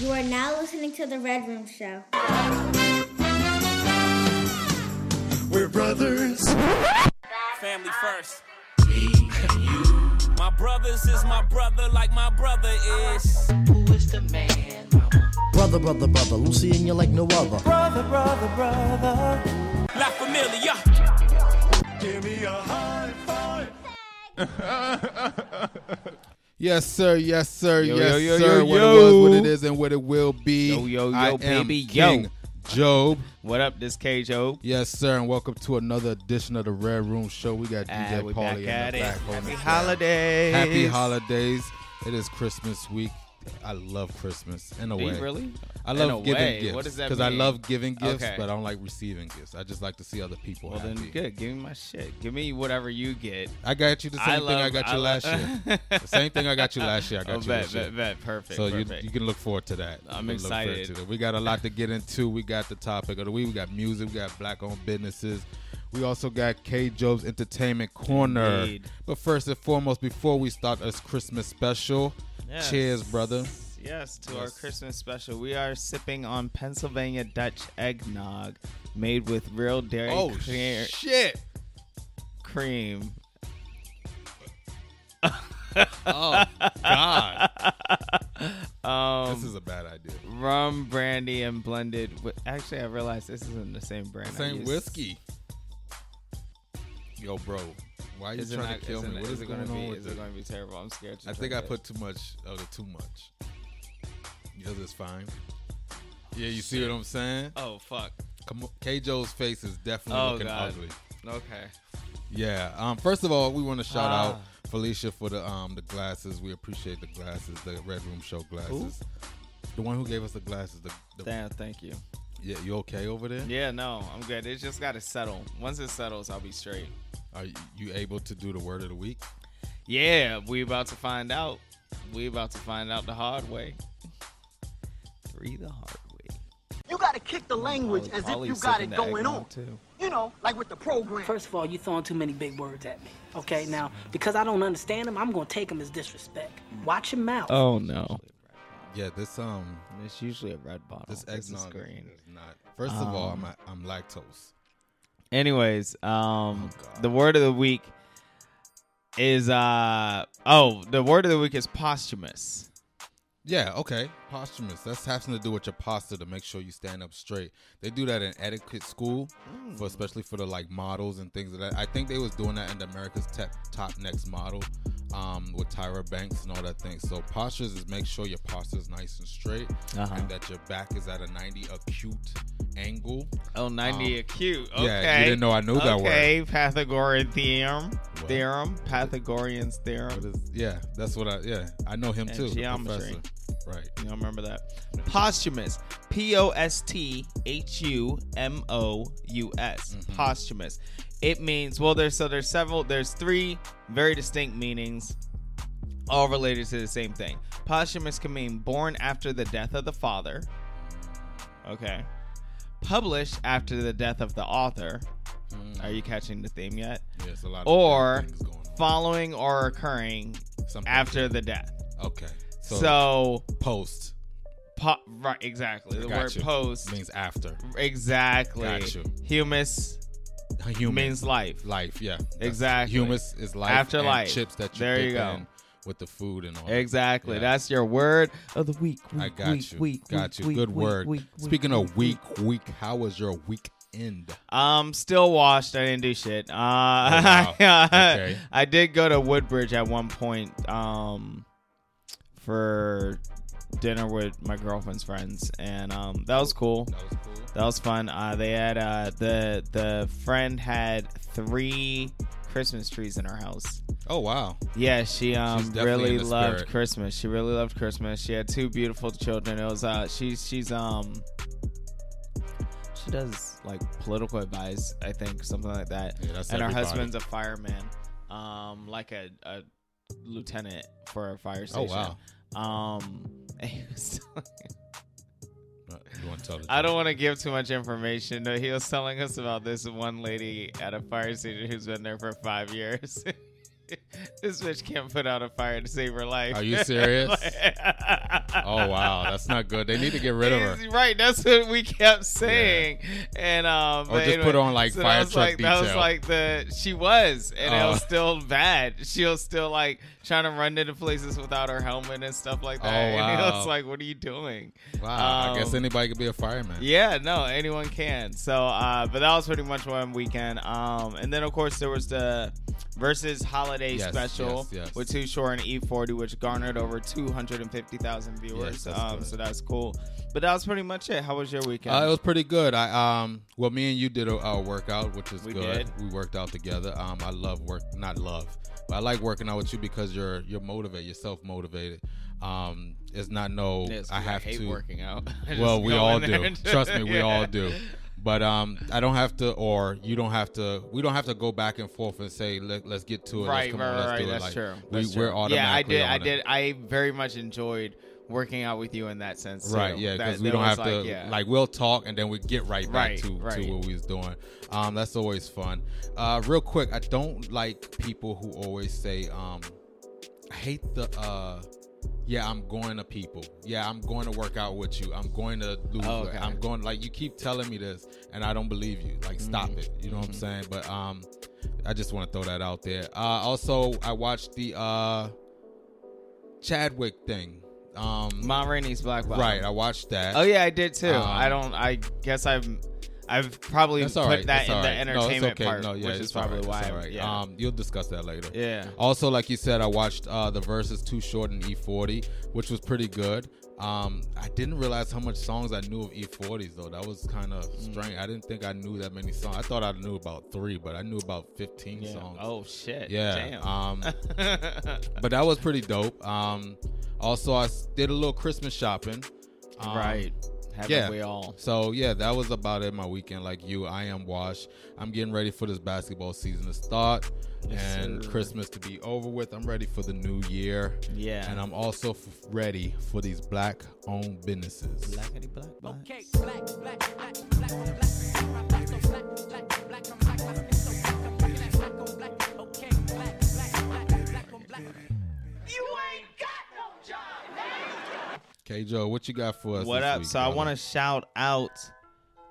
You are now listening to The Red Room Show. We're brothers. Family first. my brothers is my brother like my brother is. Who is the man, mama? Brother, brother, brother. Lucy and you like no other. Brother, brother, brother. La Familia. Give me a high five. Yes, sir. Yes, sir. Yo, yes, yo, yo, sir. yo, what yo. it was, what it is, and what it will be. Yo, yo, yo, I baby, yo. King Jobe. What up, this K Jobe? Yes, sir, and welcome to another edition of the Red Room Show. We got Ah, DJ we Paulie in the it. back. Happy holidays. Happy holidays. It is Christmas week. I love Christmas in a Do way. really? I In love a giving way. gifts What does that because I mean? love giving gifts, Okay. but I don't like receiving gifts. I just like to see other people Well, happy. then good. Give me my shit. Give me whatever you get. I got you the same thing I got you I last year. The same thing I got you last year. I got oh, you bet, bet, bet. Perfect. So you, perfect. you can look forward to that. I'm You can look forward excited. to that. We got a lot to get into. We got the topic of the week. We got music. We got black-owned businesses. We also got K. Jobe's Entertainment Corner. Indeed. But first and foremost, before we start this Christmas special, Yes. cheers, brother. Yes, to our Christmas special. We are sipping on Pennsylvania Dutch eggnog made with real dairy Oh cre- shit! cream. Oh God! Um, this is a bad idea. rum, brandy, and blended. With, actually, I realized this isn't the same brand. Same whiskey. Yo, bro, why are you Is trying not- to kill it- me? What is it going gonna be? Is it? going to be terrible? I'm scared. To I think I put too much of the too much. Yours is fine. Yeah, you see what I'm saying? Oh fuck. Come on, K. Jobe's face is definitely Oh, looking God. ugly. Okay. Yeah. Um. First of all, we want to shout Ah. out Felicia for the um the glasses. We appreciate the glasses, the Red Room Show glasses. The one who gave us the glasses. The, the Damn. Thank you. Yeah. You okay over there? Yeah. No, I'm good. It's just got to settle. Once it settles, I'll be straight. Are you, you able to do the word of the week? Yeah, we about to find out. We about to find out the hard way. Three the hard way. You gotta kick the language Polly- as if you got it going on. too. You know, like with the program. First of all, you throwing too many big words at me. Okay, now because I don't understand them, I'm gonna take them as disrespect. Watch your mouth. Oh no. Yeah. This um It's usually a red bottle. this This is eggnog green. is not. First of all, Um, I'm I'm lactose. Anyways, um, Oh, the word of the week is uh oh, the word of the week is posthumous. Yeah, okay. Posthumous. That's having to do with your posture to make sure you stand up straight. They do that in etiquette school, for especially for the like models and things like that. I think they was doing that in the America's Tech Top Next Model, um, with Tyra Banks and all that thing. So postures is make sure your posture is nice and straight, Uh-huh. and that your back is at a ninety acute angle. Oh, 90 Um, acute. Okay. yeah, you didn't know I knew that word. Okay, Pythagorean theorem. What? Theorem. Pythagorean's theorem. What is? Yeah, that's what I. Yeah, I know him And too. geometry. professor. Right. You don't remember that? Posthumous. P O S T H U M O U S. Mm-hmm. Posthumous. It means well there's so there's several there's three very distinct meanings all related to the same thing. Posthumous can mean born after the death of the father. Okay. Published after the death of the author. Mm. Are you catching the theme yet? Yes, a lot. Of Or things going on. following or occurring Something. after the death. Okay. So, So, post po- right, exactly. The word you. post means after. Exactly. Got you. Humus Human means life. life. Yeah. That's- Exactly. Humus is life. After and life. Chips that you There dip you go. in with the food and all. that. Exactly. Yeah. That's your word of the week. week I got week, you. Week, got week, you. week, Good week, word. week, Speaking week, of week, week, how was your week weekend? Um, still washed. I didn't do shit. Uh, Oh, wow. Okay. I did go to Woodbridge at one point. Um, for dinner with my girlfriend's friends, and um, that was cool. That was cool. That was fun. Uh, they had uh, the the friend had three Christmas trees in her house. Oh wow. Yeah, she um really loved spirit. Christmas. She really loved Christmas. She had two beautiful children. It was uh she's she's um she does like political advice, I think, something like that. Yeah, and her husband's a fireman, um, like a, a lieutenant for a fire station. Oh station. wow. Um, he was telling- You want to tell I don't want to give too much information. but He was telling us about this one lady at a fire station who's been there for five years. this bitch can't put out a fire to save her life. Are you serious? oh wow, that's not good. They need to get rid of her. Right, that's what we kept saying, and um, Or just put on, like, so fire truck like, That was like the she was, and it Oh. was still bad. She was still like trying to run into places without her helmet and stuff like that. Oh, And it was like, what are you doing? Wow, I guess Um, anybody could be a fireman. Yeah, no, anyone can. So, uh, but that was pretty much one weekend. Um, and then of course there was the versus holiday Yes, special yes, yes. with Too Short and E40, which garnered over 250,000 viewers. Yes, um, so that's cool. But that was pretty much it. How was your weekend? Uh, it was pretty good. I um, well, me and you did a, a workout, which is We good. did. We worked out together. Um, I love work, not love, but I like working out with you because you're you're motivated, you're self motivated. Um, it's not no, Yes, I have hate to. working out. Well, we all do. Trust me, we Yeah. all do. But um, I don't have to, or you don't have to. We don't have to go back and forth and say, Let, "Let's get to it." Right, let's come right, on, let's right. do it. That's Like, true. We, That's we're true. automatically. Yeah, I did. I it. did. I very much enjoyed working out with you in that sense. too. Right, yeah, because we don't have to like, yeah. like we'll talk and then we get right back Right, to, right. to what we was doing. Um, that's always fun. Uh, real quick, I don't like people who always say, um, I hate the uh, yeah, I'm going to people. Yeah, I'm going to work out with you. I'm going to lose. Oh, okay. I'm going like you keep telling me this, and I don't believe you. Like, stop Mm-hmm. it. You know what I'm saying? But um, I just want to throw that out there. Uh, also, I watched the uh, Chadwick thing. Um, Ma Rainey's Black Bottom. right, I watched that. Oh yeah, I did too. Um, I don't. I guess I've. I've probably put right. that in all the right. No, entertainment okay. part, No, yeah, which it's is probably right. why. All right. Yeah. Um, you'll discuss that later. yeah. Also, like you said, I watched uh, the verses Too Short and E40, which was pretty good. Um, I didn't realize how much songs I knew of E40s though. That was kind of Mm. strange. I didn't think I knew that many songs. I thought I knew about three, but I knew about 15 Yeah. songs. Oh shit. yeah. Damn. Um, but that was pretty dope. Um, also, I did a little Christmas shopping. Um, right. Haven't yeah. we all? So yeah, that was about it. My weekend, like you, I am washed. I'm getting ready for this basketball season to start Yes, and sir. Christmas to be over with. I'm ready for the new year, Yeah. and I'm also f- ready for these black-owned businesses. Blackity black. black. K Jobe, what you got for us? What this up? week, so I want to shout out.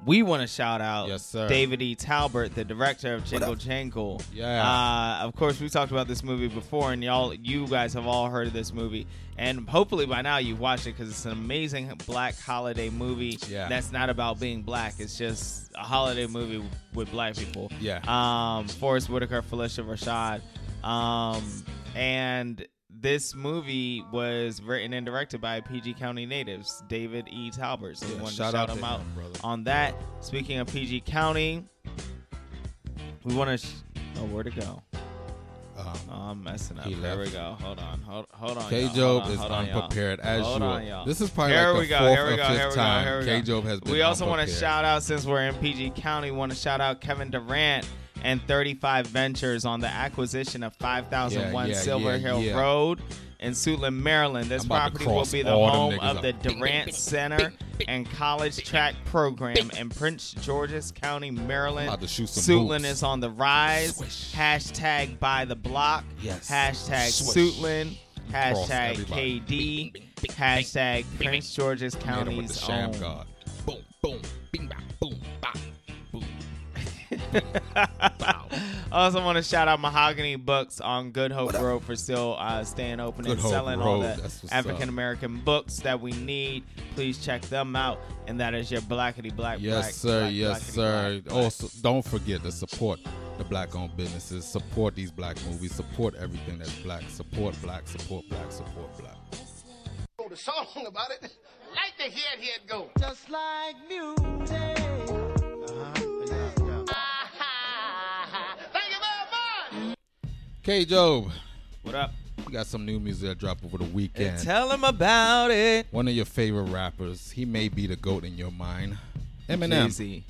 We want to shout out Yes, sir. David E. Talbert, the director of Jingle Jangle. Yeah. Uh, of course, we talked about this movie before, and y'all, you guys have all heard of this movie, and hopefully by now you've watched it because it's an amazing black holiday movie. Yeah. That's not about being black. It's just a holiday movie with black people. Yeah. Um, Forest Whitaker, Phylicia Rashad, um, and this movie was written and directed by PG County natives, David E. Talbert. So we Yeah, wanted shout to shout out him out him, brother. on that. Speaking of PG County, we want to. Sh- oh, where to go? Um, Oh, I'm messing up. He There we go. Hold on. Hold, hold on. K. Jobe on, is hold on, unprepared as Hold usual. on, y'all. This is probably Here like we the go, fourth here we or go, fifth here we go, time here we K. Jobe has been We also want to shout out since we're in PG County. Want to shout out Kevin Durant and 35 Ventures on the acquisition of 5001 Yeah, yeah, Silver yeah, Hill. Road in Suitland, Maryland. This I'm about to property will be the home of the. Durant Center and College Track Program in Prince George's County, Maryland. About to shoot some Suitland hoops. is on the rise. Swish. Hashtag by the block. Yes. Hashtag Swish. Suitland. Hashtag. KD. Hashtag Prince George's County's own. Boom, boom, bing, bang, boom, bang, boom. I also want to shout out Mahogany Books on Good Hope Road for still uh, staying open Good and Hope selling all Road, the that's what's up. African American books that we need. Please check them out. And that is your Blackity Black. Yes, black, sir. black, yes, sir. black, black. Also, don't forget to support the black-owned businesses. Support these black movies. Support everything that's black. Support black. Support black. Support black. The song about it. Like to hear it, hear it go. Just like music. K. Jobe, What up? we got some new music that dropped over the weekend. Tell them about it. One of your favorite rappers. He may be the goat in your mind. Eminem. Jay-Z.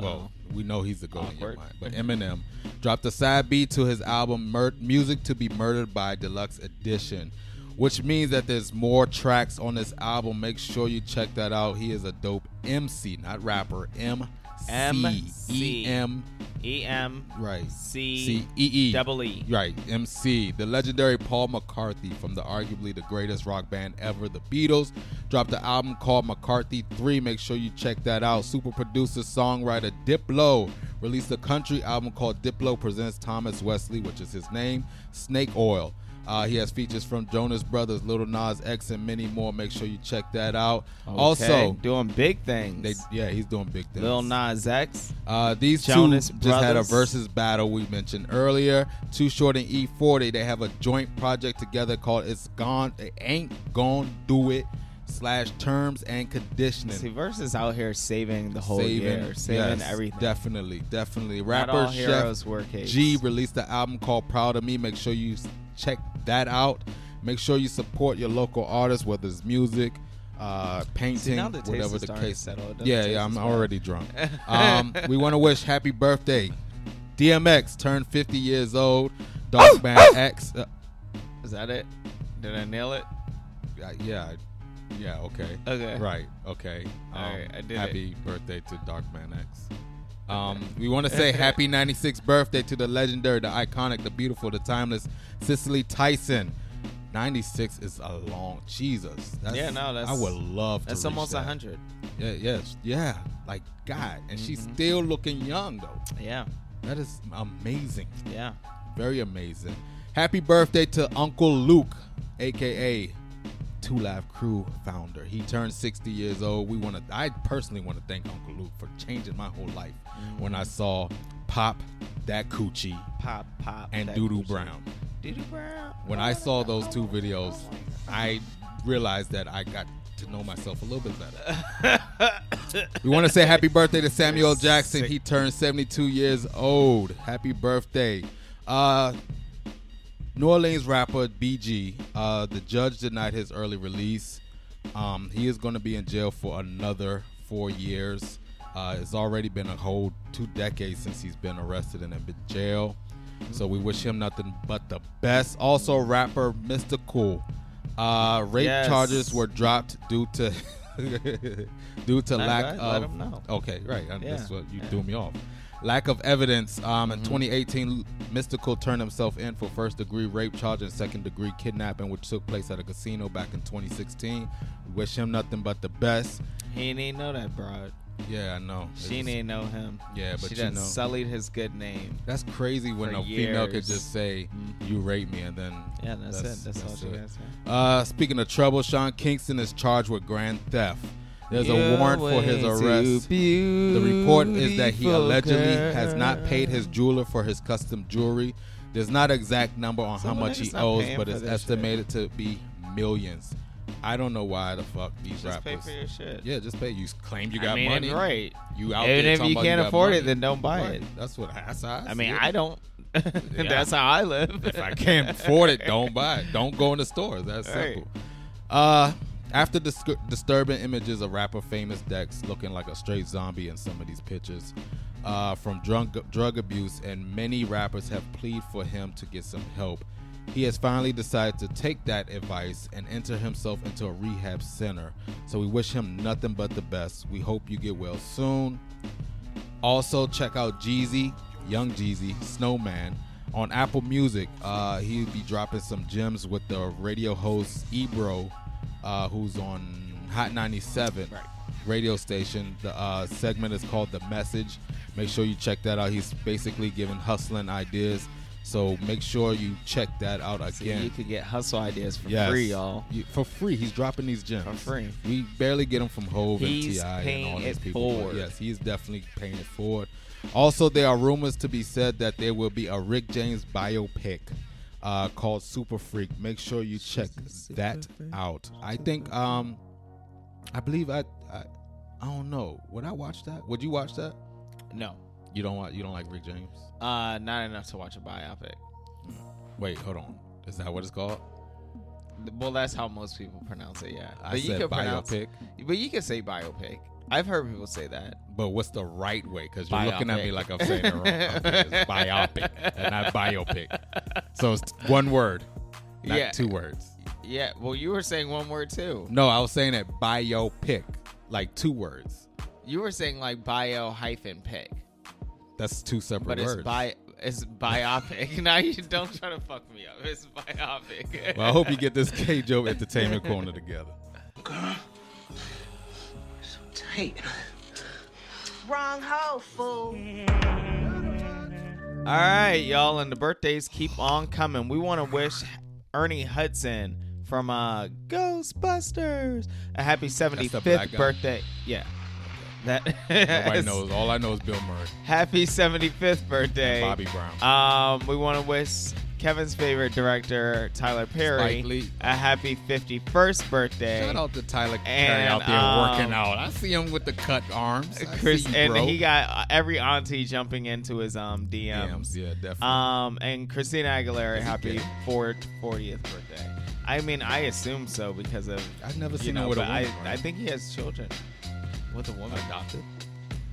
Well, oh. we know he's the goat in your mind. But Eminem dropped a side B to his album Mur- Music to Be Murdered by Deluxe Edition, which means that there's more tracks on this album. Make sure you check that out. He is a dope MC, not rapper. MC. MC. E M E M Right. C C E E. double E. Right, MC. The legendary Paul McCartney from the arguably the greatest rock band ever, the Beatles, dropped an album called McCartney 3. Make sure you check that out. Super producer, songwriter Diplo released a country album called Diplo Presents Thomas Wesley, which is his name, Snake Oil. Uh, he has features from Jonas Brothers, Little Nas X, and many more. Make sure you check that out. Okay, Also, doing big things. they yeah, he's doing big things. Lil Nas X. Uh, these Jonas two just had a versus battle we mentioned earlier. Too Short and E40, they have a joint project together called "It's Gone, It Ain't Gone Do It" slash Terms and Conditioning. See, versus out here saving the whole saving, year, saving yes, everything. Definitely, definitely. Rapper Sheff heroes wear capes. G released the album called "Proud of Me." Make sure you check that out. Make sure you support your local artists, whether it's music, uh, painting, now the whatever the case. settle. Yeah, taste yeah, I'm already drunk. um, we want to wish happy birthday. DMX turned 50 years old. Dog Band X. Uh, Is that it? Did I nail it? uh, yeah, yeah, okay. Okay. Right, okay. Um, All right, I did happy birthday to Darkman X. Um, we want to say happy 96th birthday to the legendary, the iconic, the beautiful, the timeless Cicely Tyson. 96 is a long Jesus. That's, Yeah, no, that's- I would love to. That's almost that. hundred. Yeah, yes, yeah. Like God, and she's Mm-hmm. still looking young though. Yeah, That is amazing. yeah. Very amazing. Happy birthday to Uncle Luke, aka Two Live Crew founder. He turned 60 years old. We want to I personally want to thank Uncle Luke for changing my whole life when I saw Pop That Coochie Pop, pop. and Doodoo coochie. Brown. Doodoo Brown. When I saw those two videos, I realized that I got to know myself a little bit better. we want to say happy birthday to Samuel Jackson. He turned 72 years old. Happy birthday. Uh, New Orleans rapper BG, uh, the judge denied his early release. Um, he is going to be in jail for another four years. Uh, it's already been a whole two decades since he's been arrested and in jail. So we wish him nothing but the best. Also, rapper Mystikal. Uh, rape Yes. charges were dropped due to due to Not lack of. Let him know. Okay, right. and That's what you yeah. threw me off. Lack of evidence. Um, Mm-hmm. in 2018, Mystikal turned himself in for first degree rape charge and second degree kidnapping, which took place at a casino back in 2016. Wish him nothing but the best. He didn't know that, broad. Yeah, I know. She just- didn't know him. Yeah, but she you done know- sullied his good name. That's crazy when a female could just say, Mhm. "You raped me," and then Yeah, that's, it. That's, all she got to say. Uh, speaking of trouble, Sean Kingston is charged with grand theft. There's a warrant for his arrest. The report is that he allegedly has not paid his jeweler for his custom jewelry. There's not an exact number on So how much he owes, but it's this shit? estimated to be millions. I don't know why the fuck these Just pay rappers. for your shit. Yeah, just pay. You claim you I got mean, money, right. You out Even there if you can't got afford it, then don't buy Right. it. That's what that's how I, I mean, it. I don't. That's how I live. if I can't afford it, don't buy it. Don't go in the stores. That's Right. simple. Uh, after dis- disturbing images of rapper famous Dex looking like a straight zombie in some of these pictures, uh, from drug drug abuse, and many rappers have pleaded for him to get some help. He has finally decided to take that advice and enter himself into a rehab center. So we wish him nothing but the best. We hope you get well soon. Also, check out Jeezy, Young Jeezy, Snowman on Apple Music. Uh, he'll be dropping some gems with the radio host Ebro, uh, who's on Hot 97 radio station. The uh, segment is called The Message. Make sure you check that out. He's basically giving hustling ideas. So make sure you check that out So you again. could get hustle ideas for Yes. free, y'all. You- for free. He's dropping these gems For free. We barely get them from Hove He's and Ti and all these people. forward. Yes, he's definitely paying it forward. Also, there are rumors to be said that there will be a Rick James biopic uh, called Super Freak. Make sure you check that out. I think, um, I believe I, I, I don't know. Would I watch that? Would you watch that? No, You don't want. You don't like Rick James? uh, not enough to watch a biopic. Wait, hold on. Is that what it's called? Well, that's how most people pronounce it. Yeah, I but you said could pronounce, biopic. but you can say biopic. I've heard people say that. But what's the right way? Because you're looking at me like I'm saying it wrong. Okay, it's biopic and not biopic. So it's one word, not Yeah. two words. Yeah. Well, you were saying one word too. No, I was saying it biopic, like two words. You were saying like bio hyphen pic. That's two separate but it's words. bi it's biopic. now you don't try to fuck me up. It's biopic. well, I hope you get this K Jobe Entertainment Corner together. Tight. Wrong hoe, fool. All right, y'all, and the birthdays keep on coming. We want to wish Ernie Hudson from uh, Ghostbusters a happy 75th birthday. Yeah. That Nobody knows. All I know is Bill Murray, Happy 75th birthday. and Bobby Brown. Um, we want to wish Kevin's favorite director, Tyler Perry, a happy 51st birthday. Shout out to Tyler Perry out there um, working out. I see him with the cut arms. I Chris, you, and he got uh, every auntie jumping into his um DMs. DMs, yeah, definitely. Um, and Christina Aguilera, happy gay? 40th birthday. I mean, I assume so because of I've never seen him with a woman. I, I think he has children with a woman. adopted.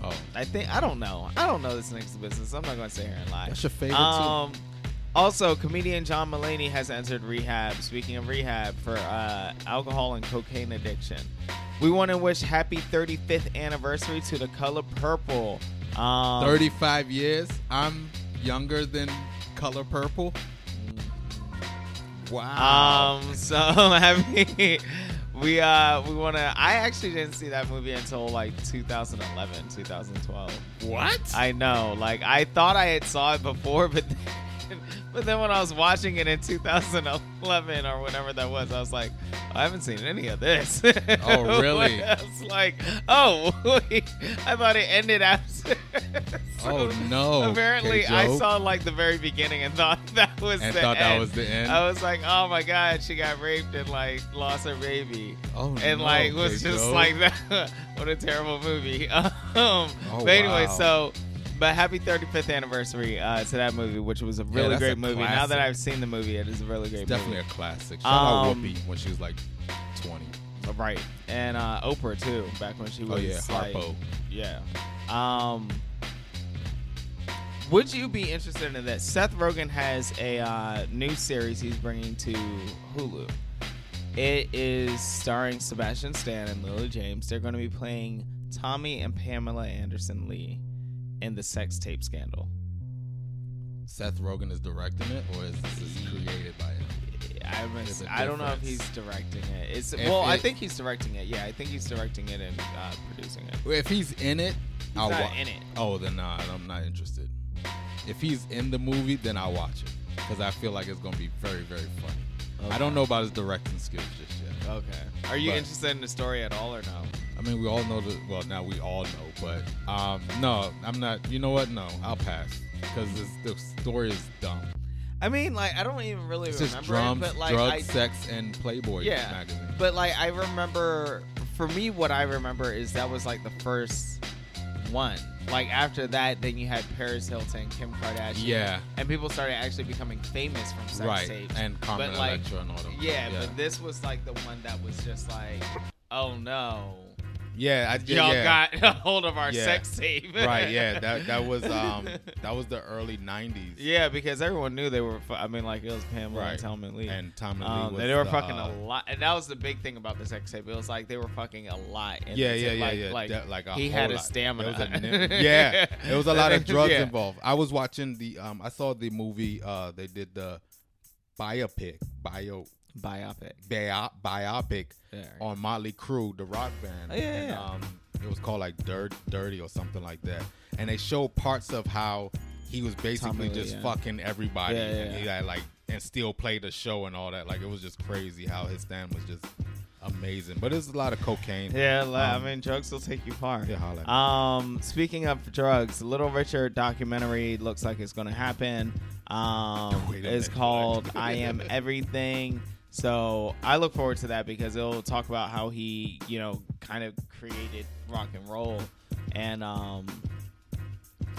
Oh, I think I don't know. I don't know this next business. I'm not going to sit here and lie. that's your favorite Um, also, comedian John Mulaney has entered rehab. Speaking of rehab, for uh, alcohol and cocaine addiction, we want to wish happy 35th anniversary to the color purple. Um. Thirty-five years. I'm younger than Color Purple. Wow. Um, so happy. We uh we want to. I actually didn't see that movie until like 2011, 2012. what? I know. Like I thought I had saw it before, but then, but then when I was watching it in 2011 or whenever that was, I was like, I haven't seen any of this. Oh, really? I was like, oh, wait. I thought it ended after. Oh, no, Apparently. I saw like the very beginning and thought that was And the thought that end. was the end? I was like, oh my god, she got raped and like lost her baby Oh, and no, like was just like that. what a terrible movie. Um, Oh, but anyway, wow. so but happy 35th anniversary uh, to that movie, which was a really that's great a movie. Now that. I've seen the movie, it is a really great It's definitely movie. a classic. Shout out Um, Whoopi when she was like twenty. Right, and uh, Oprah too, back when she was Oh yeah, like, Harpo. yeah. Um, would you be interested in that? Seth Rogen has a uh, new series he's bringing to Hulu. It is starring Sebastian Stan and Lily James. They're going to be playing Tommy and Pamela Anderson Lee in the sex tape scandal. Seth Rogen is directing it, or is this is created by him? I, must, There's a I don't know if he's directing it. It's If well, I think he's directing it. Yeah, I think he's directing it and uh, producing it. If he's in it, I'll not watch. in it. Oh, then nah, I'm not interested. If he's in the movie, then I'll watch it because I feel like it's gonna be very, very funny. I don't know about his directing skills just yet. Okay. Are you But- interested in the story at all or no? I mean, we all know that. Well, now we all know, but um, no, I'm not. You know what? No, I'll pass because the story is dumb. I mean, like I don't even really It's remember just drums, it, but like drugs, I, sex, and Playboy yeah, magazine. but like I remember. For me, what I remember is that was like the first one. Like after that, then you had Paris Hilton, Kim Kardashian, Yeah. and people started actually becoming famous from sex right, tapes. and Carmen but like, Electra and all them. yeah, but this was like the one that was just like, oh no, yeah, I, y'all yeah. got a hold of our Yeah. sex tape. right, yeah, that that was um that was the early '90s. Yeah, because everyone knew they were. Fu- I mean, like it was Pamela Right. and Tommy Lee. and Lee Um, was they were the, fucking uh, a lot, and that was the big thing about the sex tape. It was like they were fucking a lot. Yeah, yeah, yeah, like, yeah. Like, That- like a he had a lot. stamina. There was a nim- yeah, there was a lot of drugs Yeah. involved. I was watching the um, I saw the movie. Uh, they did the biopic, bio Biopic. bio, biopic Yeah, right. on Motley Crue, the rock band. Oh, yeah, and, yeah. Um, it was called like Dirt, Dirty or something like that. And they showed parts of how he was basically Lee, just yeah. fucking everybody, Yeah, yeah, and he had like and still played the show and all that. Like it was just crazy how his stand was just amazing. But there's a lot of cocaine. Yeah, Um, I mean, drugs will take you far. Yeah, holla. Um, speaking of drugs, Little Richard documentary looks like it's going to happen. Um, it's called "I Am Everything." So I look forward to that because it'll talk about how he, you know, kind of created rock and roll, and um,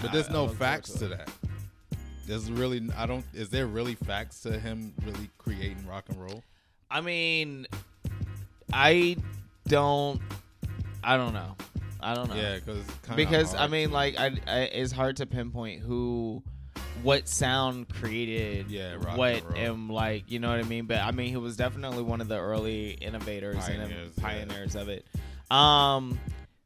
But there's I- I no forward facts to to that. There's really I don't. Is there really facts to him really creating rock and roll? I mean, I don't, I don't know, I don't know. Yeah, because because I mean, like, I, I it's hard to pinpoint who, what sound created, Yeah, rock what and and like, you know what I mean. But I mean, he was definitely one of the early innovators Pioneers, and yeah. pioneers of it. Um,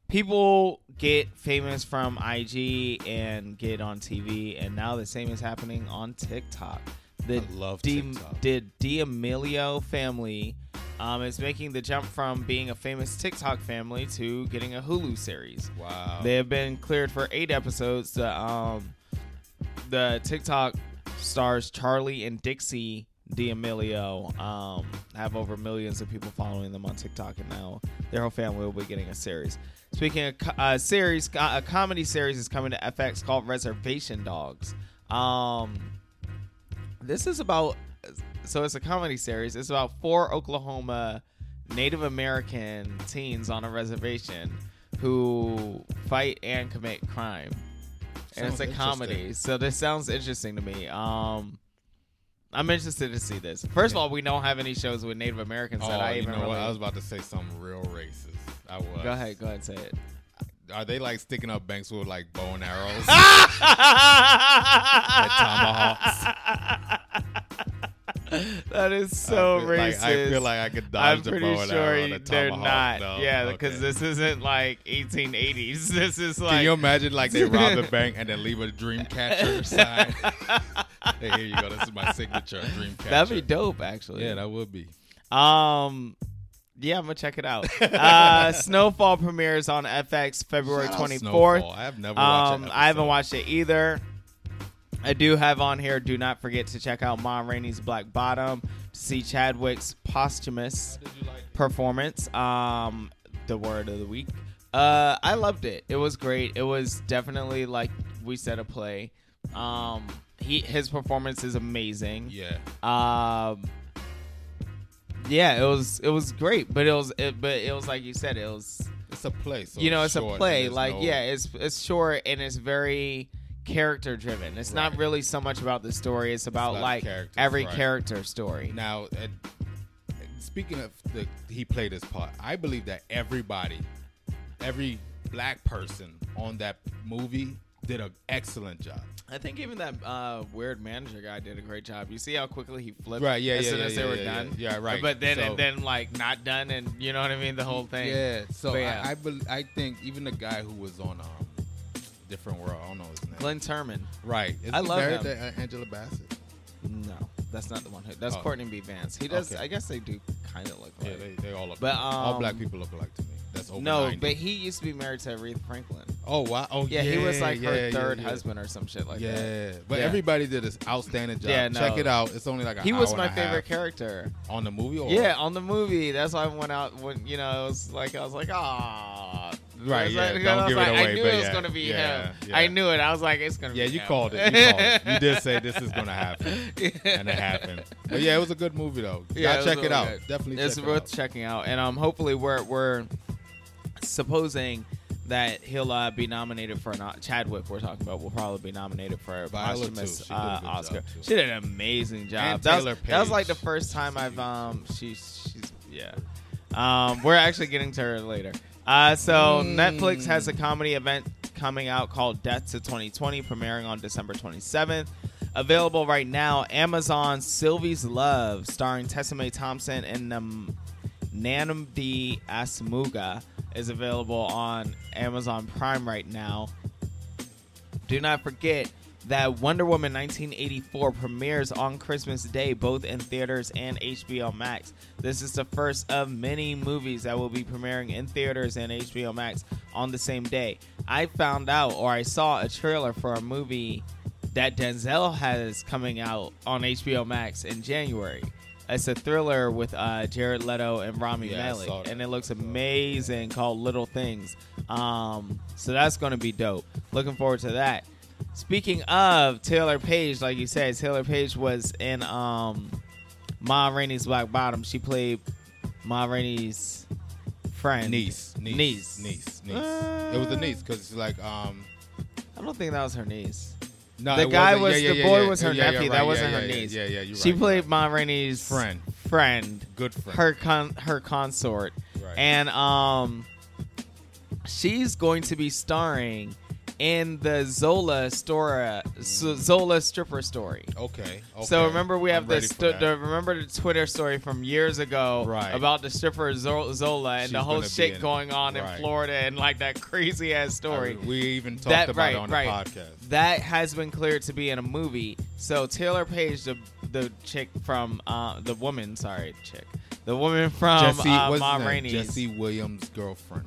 people get famous from IG and get on TV, and now the same is happening on TikTok. The I love Di- TikTok. The D'Amelio family um, is making the jump from being a famous TikTok family to getting a Hulu series. Wow. They have been cleared for eight episodes. The um, the TikTok stars Charlie and Dixie D'Amelio um, have over millions of people following them on TikTok, and now their whole family will be getting a series. Speaking of co- uh, series, a comedy series is coming to FX called Reservation Dogs. Um, this is about so it's a comedy series. It's about four Oklahoma Native American teens on a reservation who fight and commit crime. And it's a comedy. So this sounds interesting to me. Um I'm interested to see this. First of all, we don't have any shows with Native Americans Oh, that I you even know what? I was about to say something real racist. I was. Go ahead, go ahead, say it. Are they like sticking up banks with like bow and arrows? that is so I feel racist. like- I feel like I could dodge I'm the pretty bow sure and the they're not. No, yeah, because okay. this isn't like 1880s. This is like. Can you imagine like they rob a bank and then leave a dream catcher sign? hey, here you go. This is my signature dream catcher. That'd be dope, actually. Yeah, that would be. Um, yeah, I'm gonna check it out. uh, Snowfall premieres on FX February Shout 24th. Snowfall. I have never watched Um, I haven't watched it either. I do have on here. Do not forget to check out Ma Rainey's Black Bottom to see Chadwick's posthumous performance. Um, the word of the week. Uh, I loved it. It was great. It was definitely like we said a play. Um, he his performance is amazing. Yeah. Um, yeah, it was it was great, but it was it, but it was like you said, it was It's a play. So you know it's a play. Like no- yeah, it's it's short and it's very character driven. It's not really so much about the story. It's about about like characters, every right. character story. Now, uh, speaking of the he played his part, I believe that everybody, every black person on that movie did an excellent job. I think even that uh, weird manager guy did a great job. You see how quickly he flipped Right, yeah, as yeah, soon yeah, as yeah, they were yeah, done. yeah. Yeah, right. But then So- and then like not done, and you know what I mean. The whole thing. Yeah. So But yeah. I I, bel I think even the guy who was on um, different world, I don't know his name. Glynn Turman. Right. Is I he love married him. to Angela Bassett? No, that's not the one. Who, that's Oh. Courtney B. Vance. He does. Okay. I guess they do kind of look Yeah, like. they, they all look. But, alike. all black um, people look alike to me. That's over no, 90. but he used to be married to Aretha Franklin. oh wow, oh Yeah, he was like her yeah, yeah, third yeah. husband or some shit like that. yeah, but Yeah. everybody did this outstanding job. Yeah, Check no. it out. It's only like a He was my favorite character. on the movie. Or? Yeah, on the movie. That's why I went out when you know it was like I was like ah. Right, yeah, Like, don't I give it like, I away, knew but it was yeah, gonna be yeah, him. yeah. I knew it. I was like, it's gonna Yeah, be. you him. called it. You called it. You did say this is gonna happen, and it happened. But yeah, it was a good movie though. Yeah, it check it out. good. Definitely it's check it worth out. checking out, and um, hopefully we're we're supposing that he'll uh, be nominated for an O- Chadwick. We're talking about will probably be nominated for a posthumous too. She did a uh, Oscar. She did an amazing job. That, was, that was like the first time I've um she's she's yeah. Um, we're actually getting to her later. Uh, so Netflix has a comedy event coming out called Death to 2020, premiering on December 27th. Available right now, Amazon Sylvie's Love, starring Tessemae Thompson and um, Nnamdi Asomugha, is available on Amazon Prime right now. Do not forget that Wonder Woman 1984 premieres on Christmas Day, both in theaters and HBO Max. This is the first of many movies that will be premiering in theaters and HBO Max on the same day. I found out, or I saw a trailer for a movie that Denzel has coming out on HBO Max in January. It's a thriller with uh, Jared Leto and Rami Yeah, Malek, and it looks amazing. Called Little Things. Um, so that's going to be dope. Looking forward to that. Speaking of Taylour Paige, like you said, Taylour Paige was in um, Ma Rainey's Black Bottom. She played Ma Rainey's friend, Niece, niece, niece, niece, niece. it was a niece because it's like um. I don't think that was her niece. No, the guy was yeah, the boy yeah, was her yeah, yeah, nephew. right, that wasn't yeah, her yeah, niece. Yeah, yeah, you're She right, played right. Ma Rainey's Friend. friend, Good friend. her con her consort, Right. and um, she's going to be starring in the Zola story, Zola stripper story. Okay. So remember we have the, stu- the remember the Twitter story from years ago Right. about the stripper Zola and She's the whole shit in going on in Florida and like that crazy ass story. I- we even talked That- about right, it on right. the podcast. That has been cleared to be in a movie. So Taylour Paige, the the chick from uh, the woman, sorry, chick, the woman from Jesse, uh, Ma? Rainey's. Jesse Williams' girlfriend.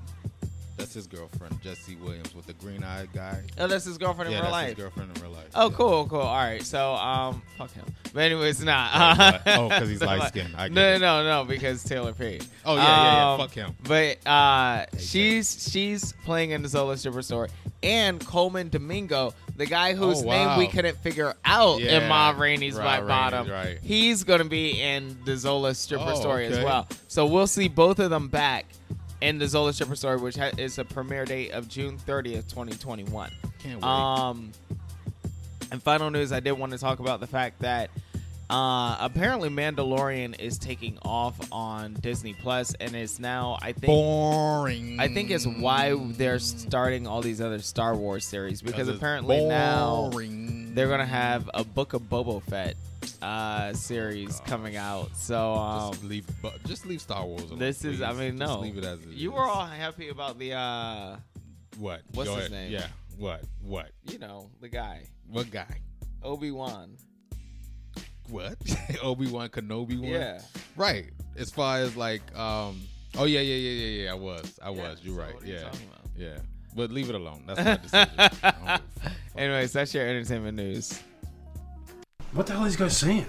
That's his girlfriend, Jesse Williams, with the green-eyed guy. Oh, that's his girlfriend in yeah, real that's life. his girlfriend in real life. Oh, yeah. cool, cool. All right, so um, fuck him. But anyways, nah. Wait, what? Oh, 'cause he's light-skinned. I get No, no, no, because Taylour Paige. Oh, yeah, yeah, yeah. Um, Fuck him. But uh, she's she's playing in the Zola Stripper Story, and Colman Domingo, the guy whose Oh, name we couldn't figure out in Yeah, Ma Rainey's Black Bottom, right. he's gonna be in the Zola Stripper Oh, Story as well. So we'll see both of them back in the Zola Stripper Story, which ha- is a premiere date of June 30th, 2021. Can't wait. Um, and final news, I did want to talk about the fact that uh, apparently Mandalorian is taking off on Disney Plus, and it's now I think Boring. I think it's why they're starting all these other Star Wars series because apparently now boring. They're gonna have a Book of Boba Fett uh, series coming out. So um, just leave, just leave Star Wars. Alone, this is, I please. mean, Just no, leave it as it you is. were all happy about the uh, what? what's Go his ahead. name? Yeah. What? What? you know, the guy What guy? Obi Wan. What? Obi Wan Kenobi one? Yeah. Right. As far as like, um, oh yeah, yeah, yeah, yeah, yeah. I was, I Yeah, was. You're so right. what are you Yeah, talking about? yeah. But leave it alone. That's my decision. I don't give a fuck. Anyways, that's your entertainment news. What the hell are these guys saying?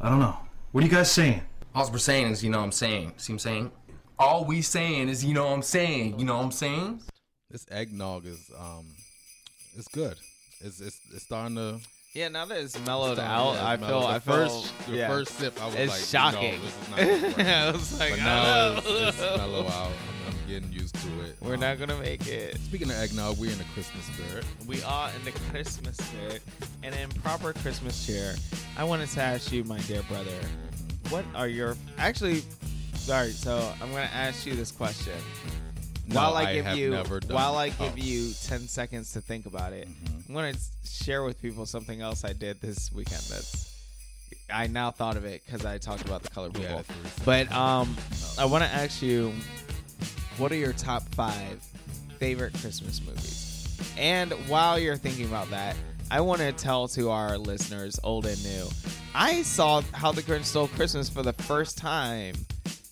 I don't know. What are you guys saying? All we're saying is, you know what I'm saying. See what I'm saying? All we saying is, you know what I'm saying. You know what I'm saying? This eggnog is, um, it's good. It's it's it's starting to. Yeah, now that it's mellowed out, I feel The I feel first, the yeah. first sip, I was It's like, shocking. No, this is not gonna work. I was like, but now don't it's, it's mellow out. I'm, I'm getting used to it. We're Um, not gonna make it. Speaking of eggnog, we're in the Christmas spirit. We are in the Christmas spirit, and in proper Christmas cheer, I wanted to ask you, my dear brother, what are your actually? Sorry, so I'm gonna ask you this question. No, while I, I give you, while I give Oh. you ten seconds to think about it, I'm gonna share with people something else I did this weekend. That's I now thought of it because I talked about the color purple. three But um, I want to ask you, what are your top five favorite Christmas movies? And while you're thinking about that, I want to tell to our listeners, old and new, I saw How the Grinch Stole Christmas for the first time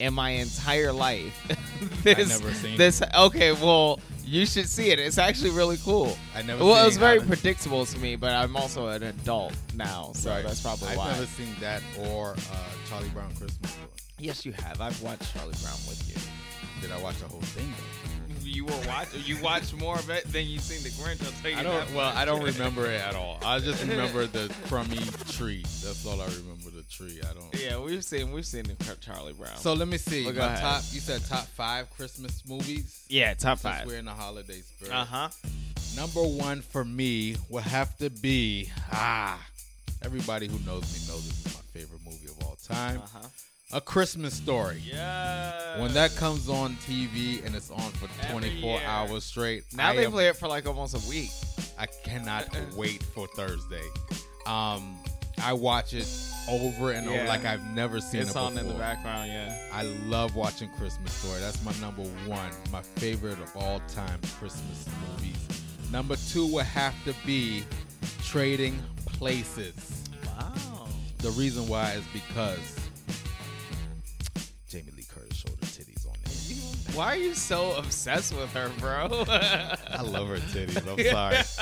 in my entire life. this, never seen this. Okay, well, you should see it. It's actually really cool. I never Well, it was very How predictable to me, but I'm also an adult now, so Right. that's probably why I've never seen that or uh, Charlie Brown Christmas Story. Yes, you have. I've watched Charlie Brown with you. Did I watch the whole thing? You were watching. You watched more of it than you seen the Grinch. I'll tell you I don't. that Well. I don't remember it at all. I just remember the crummy tree. That's all I remember. Tree. I don't. Yeah, we've seen we've seen the Charlie Brown. So let me see. Well, My top. You said top five Christmas movies. yeah, top Since five. we're in the holiday spirit. Uh huh. Number one for me will have to be ah. Everybody who knows me knows this is my favorite movie of all time. Uh huh. A Christmas Story. Yeah. When that comes on TV and it's on for 24 hours straight, now I they am- play it for like almost a week. I cannot wait for Thursday. Um, I watch it over and over like I've never seen It's it on before. in the background. Yeah. I love watching Christmas Story. That's my number one, my favorite of all time Christmas movies. Number two would have to be Trading Places. Wow. The reason why is because Why are you so obsessed with her, bro? I love her titties. I'm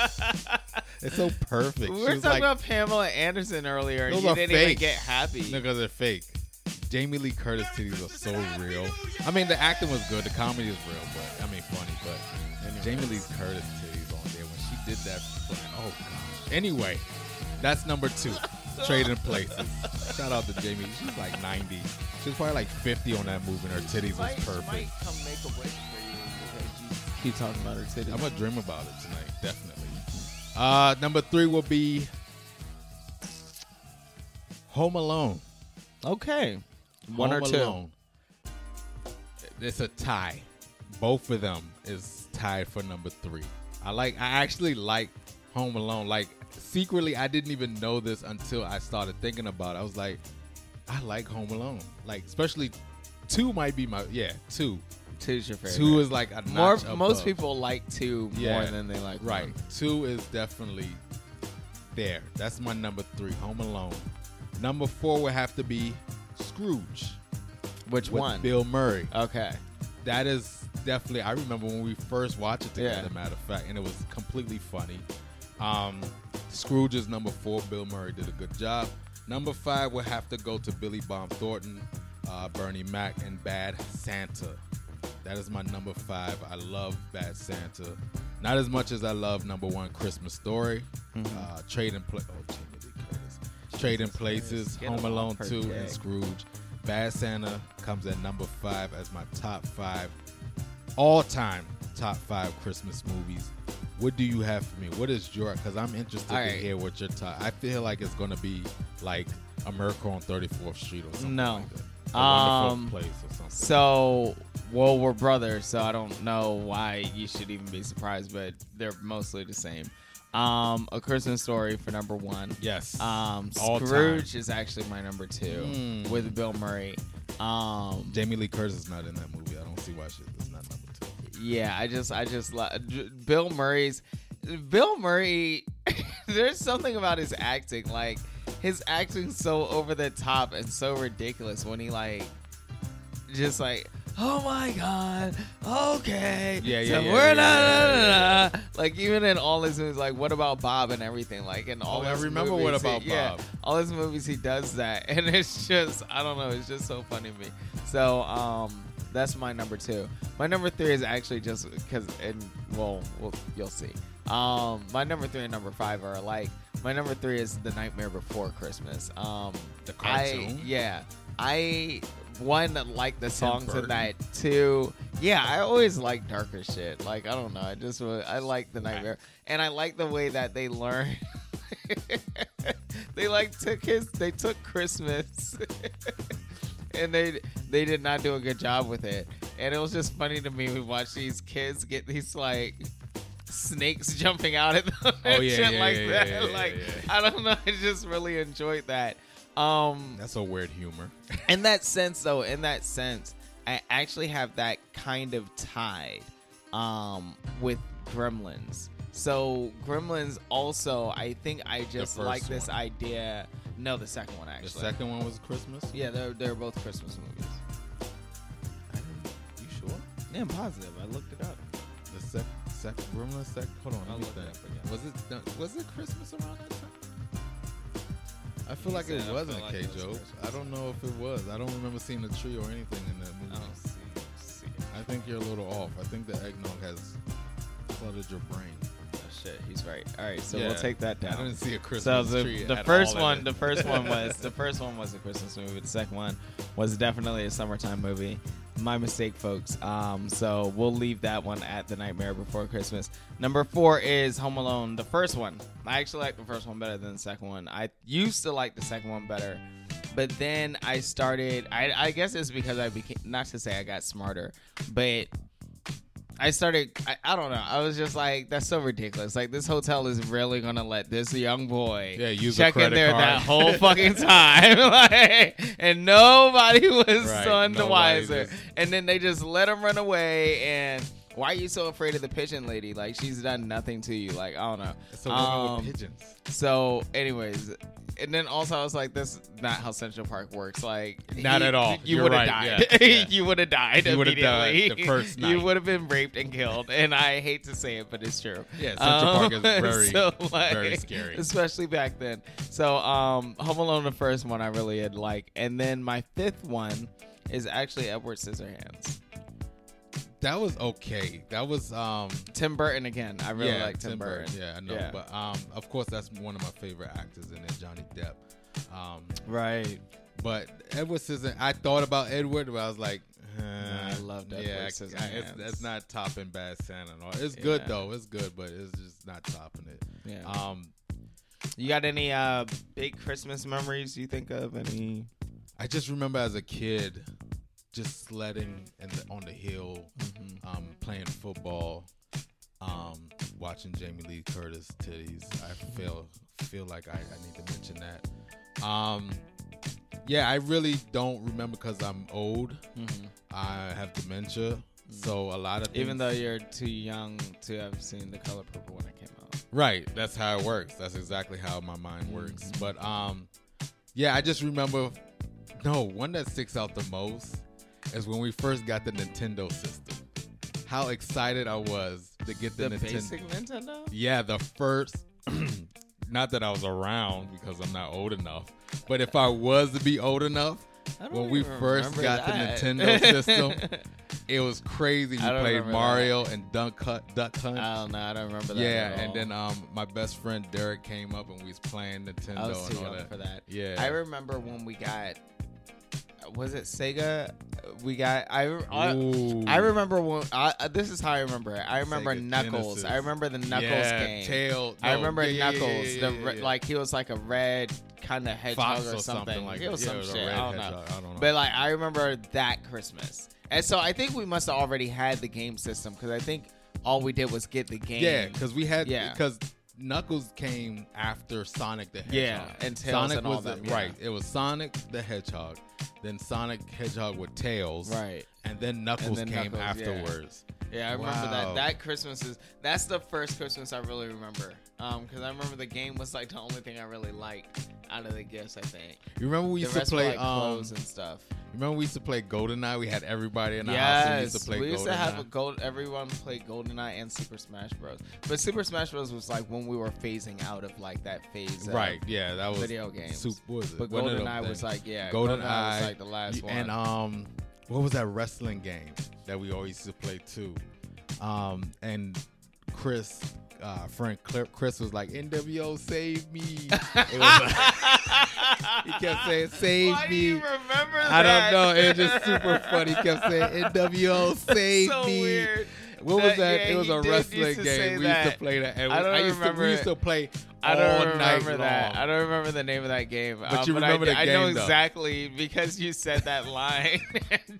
sorry. It's so perfect. We were talking like, about Pamela Anderson earlier, and you didn't even get happy. No, because they're fake. Jamie Lee Curtis titties are so real. I mean, the acting was good. The comedy is real, but I mean, funny. But Jamie Lee Curtis titties on there when she did that. Oh gosh. Anyway, that's number two. Trading places. Shout out to Jamie. She's like 90. She's probably like 50 on that movie, and her titties might, was perfect. might come make a wish for you because you keep talking about her titties. I'm gonna dream about it tonight, definitely. Uh, number three will be Home Alone. okay, one Home or two. Alone. It's a tie. Both of them is tied for number three. I like. I actually like Home Alone. Like secretly, I didn't even know this until I started thinking about it. I was like, I like Home Alone. Like especially two might be my yeah two. Two's your favorite. Two is like a more. Most above. people like two Yeah. more than they like Right. one. Two is definitely there. That's my number three, Home Alone. Number four would have to be Scrooge. Which with one? Bill Murray. Okay. That is definitely I remember when we first watched it together, Yeah. matter of fact, and it was completely funny. Um Scrooge is number four. Bill Murray did a good job. Number five would have to go to Billy Bob Thornton, uh, Bernie Mac, and Bad Santa. That is my number five. I love Bad Santa. Not as much as I love number one, Christmas Story. Uh, Trade oh, Lee Curtis. Trading Places, Home Alone 2, dick. and Scrooge. Bad Santa comes at number five as my top five all time top five Christmas movies. What do you have for me? What is your? Because I'm interested to hear what your top. I feel like it's gonna be like a Miracle on 34th Street or something No. like that. A Wonderful Um, Place or something. So, well, we're brothers, so I don't know why you should even be surprised, but they're mostly the same. Um, A Christmas Story for number one. Yes. Um, All Scrooge is actually my number two Mm. with Bill Murray. Um, Jamie Lee Curtis is not in that movie. I don't see why she's not number two. Yeah, I just, I just, Bill Murray's, Bill Murray. there's something about his acting, like his acting's so over the top and so ridiculous when he like, just like, oh my god, okay, Yeah, yeah, so yeah, we're yeah, yeah, yeah, like even in all his movies, like what about Bob and everything, like in all Oh, I remember What movies, he- About yeah, Bob. all his movies he does that, and it's just, I don't know, it's just so funny to me. So, um, that's my number two. My number three is actually just because, and well, well, you'll see. Um, my number three and number five are alike. My number three is The Nightmare Before Christmas. Um, The I cartoon? yeah, I one like the songs in that. Two, yeah, I always like darker shit. Like I don't know, I just I like the Nightmare, and I like the way that they learn. they like took his they took Christmas and they they did not do a good job with it. And it was just funny to me. We watch these kids get these like snakes jumping out at them Oh, and yeah, shit yeah, like yeah, that. like. I don't know. I just really enjoyed that. Um, That's a weird humor. in that sense, though, in that sense, I actually have that kind of tied um, with Gremlins. So Gremlins also, I think I just like this one. idea. No, the second one actually. The second one was Christmas. Yeah, they're they're both Christmas movies. You sure? Yeah, I'm positive. I looked it up. The sec, sec, Gremlins sec. Hold on, I'll let me look it up again. Was it was it Christmas around that time? I feel He like it wasn't like K. it was Joe. Christmas. I don't know if it was. I don't remember seeing a tree or anything in that movie. I don't see, see it. I think you're a little off. I think the eggnog has flooded your brain. Shit, he's right. All right, so Yeah, we'll take that I down. didn't see a So Christmas the, tree the first one, the first one was the first one was a Christmas movie. The second one was definitely a summertime movie. My mistake, folks. Um, so we'll leave that one at the Nightmare Before Christmas. Number four is Home Alone, the first one. I actually like the first one better than the second one. I used to like the second one better, but then I started. I, I guess it's because I became not to say I got smarter, but I started. I, I don't know. I was just like, that's so ridiculous. Like this hotel is really gonna let this young boy Yeah, use check in there card. that whole fucking time, like, and nobody was Right, none the wiser. just- And then they just let him run away. And why are you so afraid of the pigeon lady? Like she's done nothing to you. Like I don't know. It's a woman Um, with pigeons. So, anyways, and then also I was like, "This is not how Central Park works." Like, Not he- at all. You would have right, died. yeah, yeah. you would have died You would've died immediately. the first night. You would have been raped and killed. And I hate to say it, but it's true. Yeah, Central Park is very, so, like, very scary. especially back then. So, um, Home Alone, the first one I really had like, and then my fifth one is actually Edward Scissorhands. That was okay. That was um Tim Burton again. I really yeah, like Tim, Burton. Yeah, I know. Yeah. But um of course that's one of my favorite actors in it, Johnny Depp. Um Right. but Edward Scissorhands I thought about Edward, but I was like I love Edward yeah, Scissorhands. it's, that's not topping Bad Santa all. It's good though. It's good, but it's just not topping it. Yeah. Um, You got any uh big Christmas memories you think of? Any? I just remember as a kid, just sledding and on the hill, Mm-hmm. Um, playing football. Um, watching Jamie Lee Curtis titties, I feel feel like I, I need to mention that. Um, yeah, I really don't remember because I'm old. Mhm. I have dementia, so a lot of things, Even though you're too young to have seen The Color Purple when it came out. Right. That's how it works. That's exactly how my mind works. But um yeah, I just remember no, one that sticks out the most is when we first got the Nintendo system. How excited I was to get the, The Nintendo. basic Nintendo? Yeah, the first not that I was around because I'm not old enough, but if I was to be old enough when we first got that. the Nintendo system, it was crazy. We played remember that. Mario and Duck Hunt, Duck Hunt. I don't know. I don't remember that. Yeah, and then um, my best friend Derek came up and we was playing Nintendo I was and too all young that. for that. Yeah, I remember when we got. Was it Sega? We got. I I, Ooh. I remember when. I, uh, this is how I remember it. I remember Sega Knuckles. Genesis. I remember the Knuckles Yeah, game. Tail- I remember yeah, Knuckles. yeah, the like he was like a red kind of hedgehog Fox or something. something like it was. Some it was shit. I don't know. hedgehog. I don't know. But like I remember that Christmas, and so I think we must have already had the game system because I think all we did was get the game. yeah, because we had Yeah. because Knuckles came after Sonic the Hedgehog. Yeah, and Tails Sonic and all was them, yeah. right. It was Sonic the Hedgehog, then Sonic Hedgehog with Tails, Right. and then Knuckles then came Knuckles, afterwards. Yeah, I remember that. That Christmas is that's the first Christmas I really remember. Um, because I remember the game was like the only thing I really liked out of the gifts. I think. You remember we The used to rest were, play like, um, clothes and stuff. Remember we used to play GoldenEye. We had everybody in the house. And we used to play Golden. we used to have a gold. Everyone played GoldenEye and Super Smash Bros. But Super Smash Bros was like when we were phasing out of like that phase. Of Right, yeah, that was video games. Super, was it? But One GoldenEye was like yeah, GoldenEye GoldenEye was like the last one. And um, what was that wrestling game that we always used to play too? Um, and Chris, uh, friend Chris was like, "NWO, save me!" It was like- he kept saying, "Save Why do me." you remember I that? don't know. It was just super funny. He kept saying, "NWO, save so me." weird. What was that? yeah, it was a wrestling to game. We used to play that. And I don't I used to, remember we used to play I don't remember that. long. I don't remember the name of that game. But um, you remember I, the I know though. exactly because you said that line.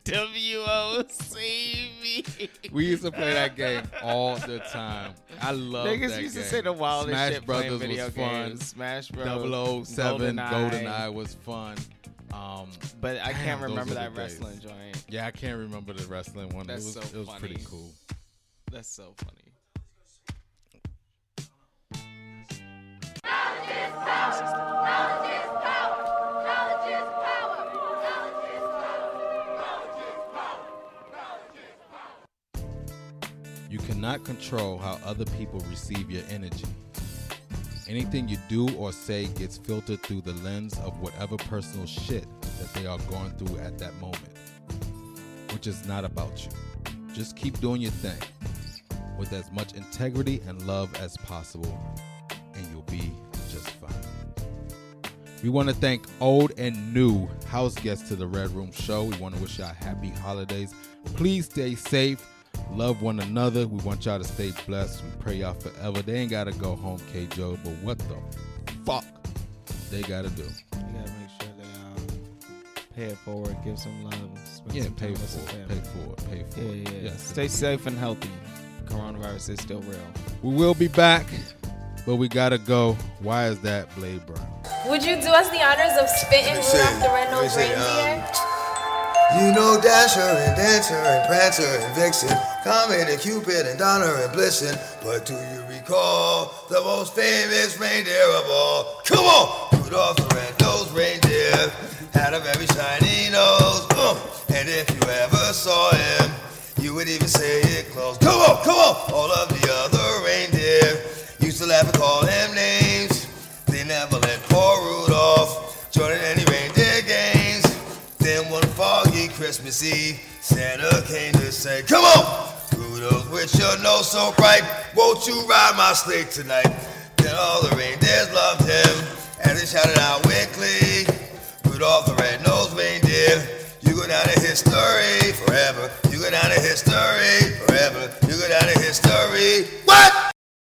W.O. save me. We used to play that game all the time. I love Niggas that used game. to say the wildest Smash shit Brothers playing video was fun. games. Smash Bros. 007, GoldenEye. GoldenEye. was fun. Um, But I damn, can't remember that days. wrestling joint. Yeah, I can't remember the wrestling one. That's it was, so it was pretty cool. That's so funny. You cannot control how other people receive your energy. Anything you do or say gets filtered through the lens of whatever personal shit that they are going through at that moment, which is not about you. Just keep doing your thing with as much integrity and love as possible, and you'll be just fine. We want to thank old and new house guests to the Red Room Show. We want to wish y'all happy holidays. Please stay safe. Love one another. We want y'all to stay blessed. We pray y'all forever. They ain't got to go home, K. Jobe, but what the fuck they got to do? You gotta make sure they um, pay it forward, give some love, spend Yeah, some pay time with some for it. family. Pay for it. Pay for Yeah, yeah. Yes. Stay safe and healthy. Coronavirus is still real. We will be back, but we got to go. Why is that, Blade Brown? Would you do us the honors of spitting Let Rudolph the Let me Red-Nosed see, Reindeer? You know Dasher and Dancer and Prancer and Vixen, Comet and Cupid and Donner and Blitzen. But do you recall the most famous reindeer of all? Come on! Rudolph the red-nosed reindeer had a very shiny nose. Uh, and if you ever saw him, you would even say it close. Come on, come on! All of the other reindeer used to laugh and call him names. They never let poor Rudolph join in any reindeer games. Then one foggy Christmas Eve, Santa came to say, Come on, Rudolph, with your nose so bright, won't you ride my sleigh tonight? Then all the reindeers loved him, and they shouted out glee, Rudolph the red-nosed reindeer, down in history forever. You go down in history forever. You go down in history